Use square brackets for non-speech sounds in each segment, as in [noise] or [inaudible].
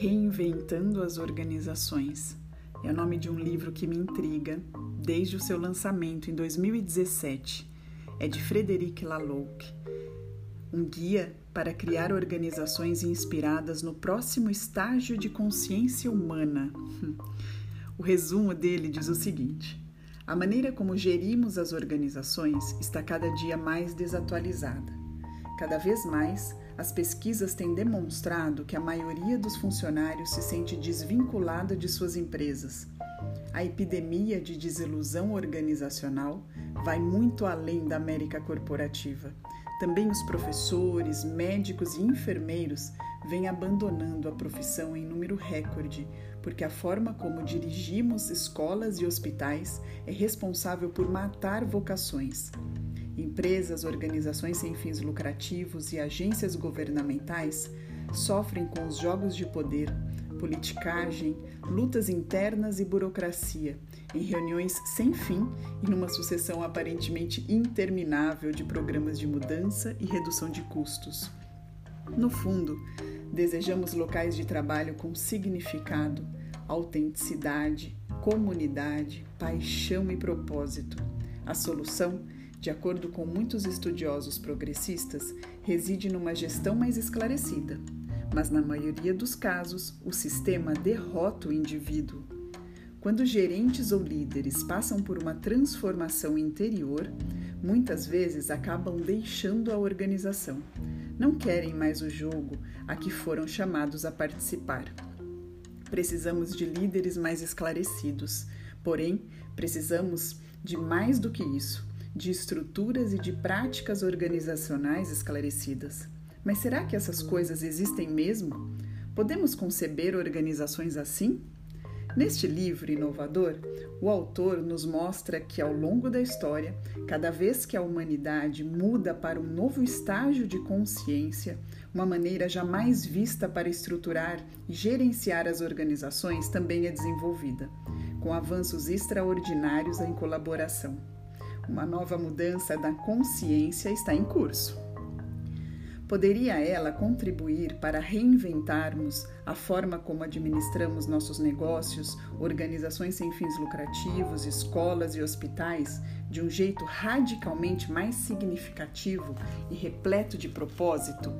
Reinventando as Organizações. É o nome de um livro que me intriga desde o seu lançamento em 2017. É de Frederic Laloux, um guia para criar organizações inspiradas no próximo estágio de consciência humana. [laughs] O resumo dele diz o seguinte: a maneira como gerimos as organizações está cada dia mais desatualizada. Cada vez mais, as pesquisas têm demonstrado que a maioria dos funcionários se sente desvinculada de suas empresas. A epidemia de desilusão organizacional vai muito além da América corporativa. Também os professores, médicos e enfermeiros vêm abandonando a profissão em número recorde, porque a forma como dirigimos escolas e hospitais é responsável por matar vocações. Empresas, organizações sem fins lucrativos e agências governamentais sofrem com os jogos de poder, politicagem, lutas internas e burocracia, em reuniões sem fim e numa sucessão aparentemente interminável de programas de mudança e redução de custos. No fundo, desejamos locais de trabalho com significado, autenticidade, comunidade, paixão e propósito. A solução de acordo com muitos estudiosos progressistas, reside numa gestão mais esclarecida, mas na maioria dos casos, o sistema derrota o indivíduo. Quando gerentes ou líderes passam por uma transformação interior, muitas vezes acabam deixando a organização. Não querem mais o jogo a que foram chamados a participar. Precisamos de líderes mais esclarecidos, porém, precisamos de mais do que isso de estruturas e de práticas organizacionais esclarecidas. Mas será que essas coisas existem mesmo? Podemos conceber organizações assim? Neste livro inovador, o autor nos mostra que ao longo da história, cada vez que a humanidade muda para um novo estágio de consciência, uma maneira jamais vista para estruturar e gerenciar as organizações também é desenvolvida, com avanços extraordinários em colaboração. Uma nova mudança da consciência está em curso. Poderia ela contribuir para reinventarmos a forma como administramos nossos negócios, organizações sem fins lucrativos, escolas e hospitais de um jeito radicalmente mais significativo e repleto de propósito?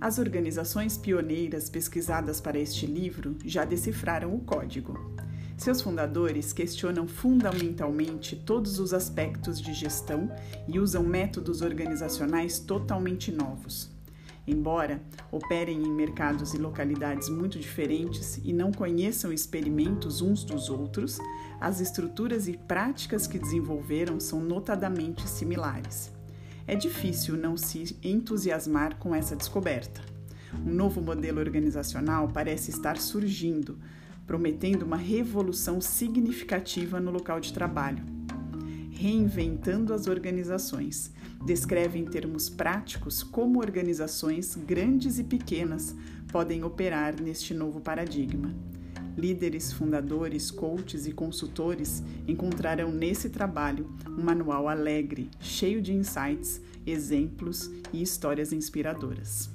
As organizações pioneiras pesquisadas para este livro já decifraram o código. Seus fundadores questionam fundamentalmente todos os aspectos de gestão e usam métodos organizacionais totalmente novos. Embora operem em mercados e localidades muito diferentes e não conheçam experimentos uns dos outros, as estruturas e práticas que desenvolveram são notadamente similares. É difícil não se entusiasmar com essa descoberta. Um novo modelo organizacional parece estar surgindo, prometendo uma revolução significativa no local de trabalho. Reinventando as organizações, descreve em termos práticos como organizações grandes e pequenas podem operar neste novo paradigma. Líderes, fundadores, coaches e consultores encontrarão nesse trabalho um manual alegre, cheio de insights, exemplos e histórias inspiradoras.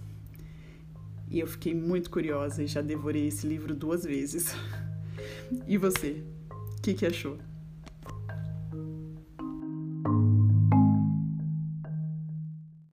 E eu fiquei muito curiosa e já devorei esse livro duas vezes. [laughs] E você? O que, que achou?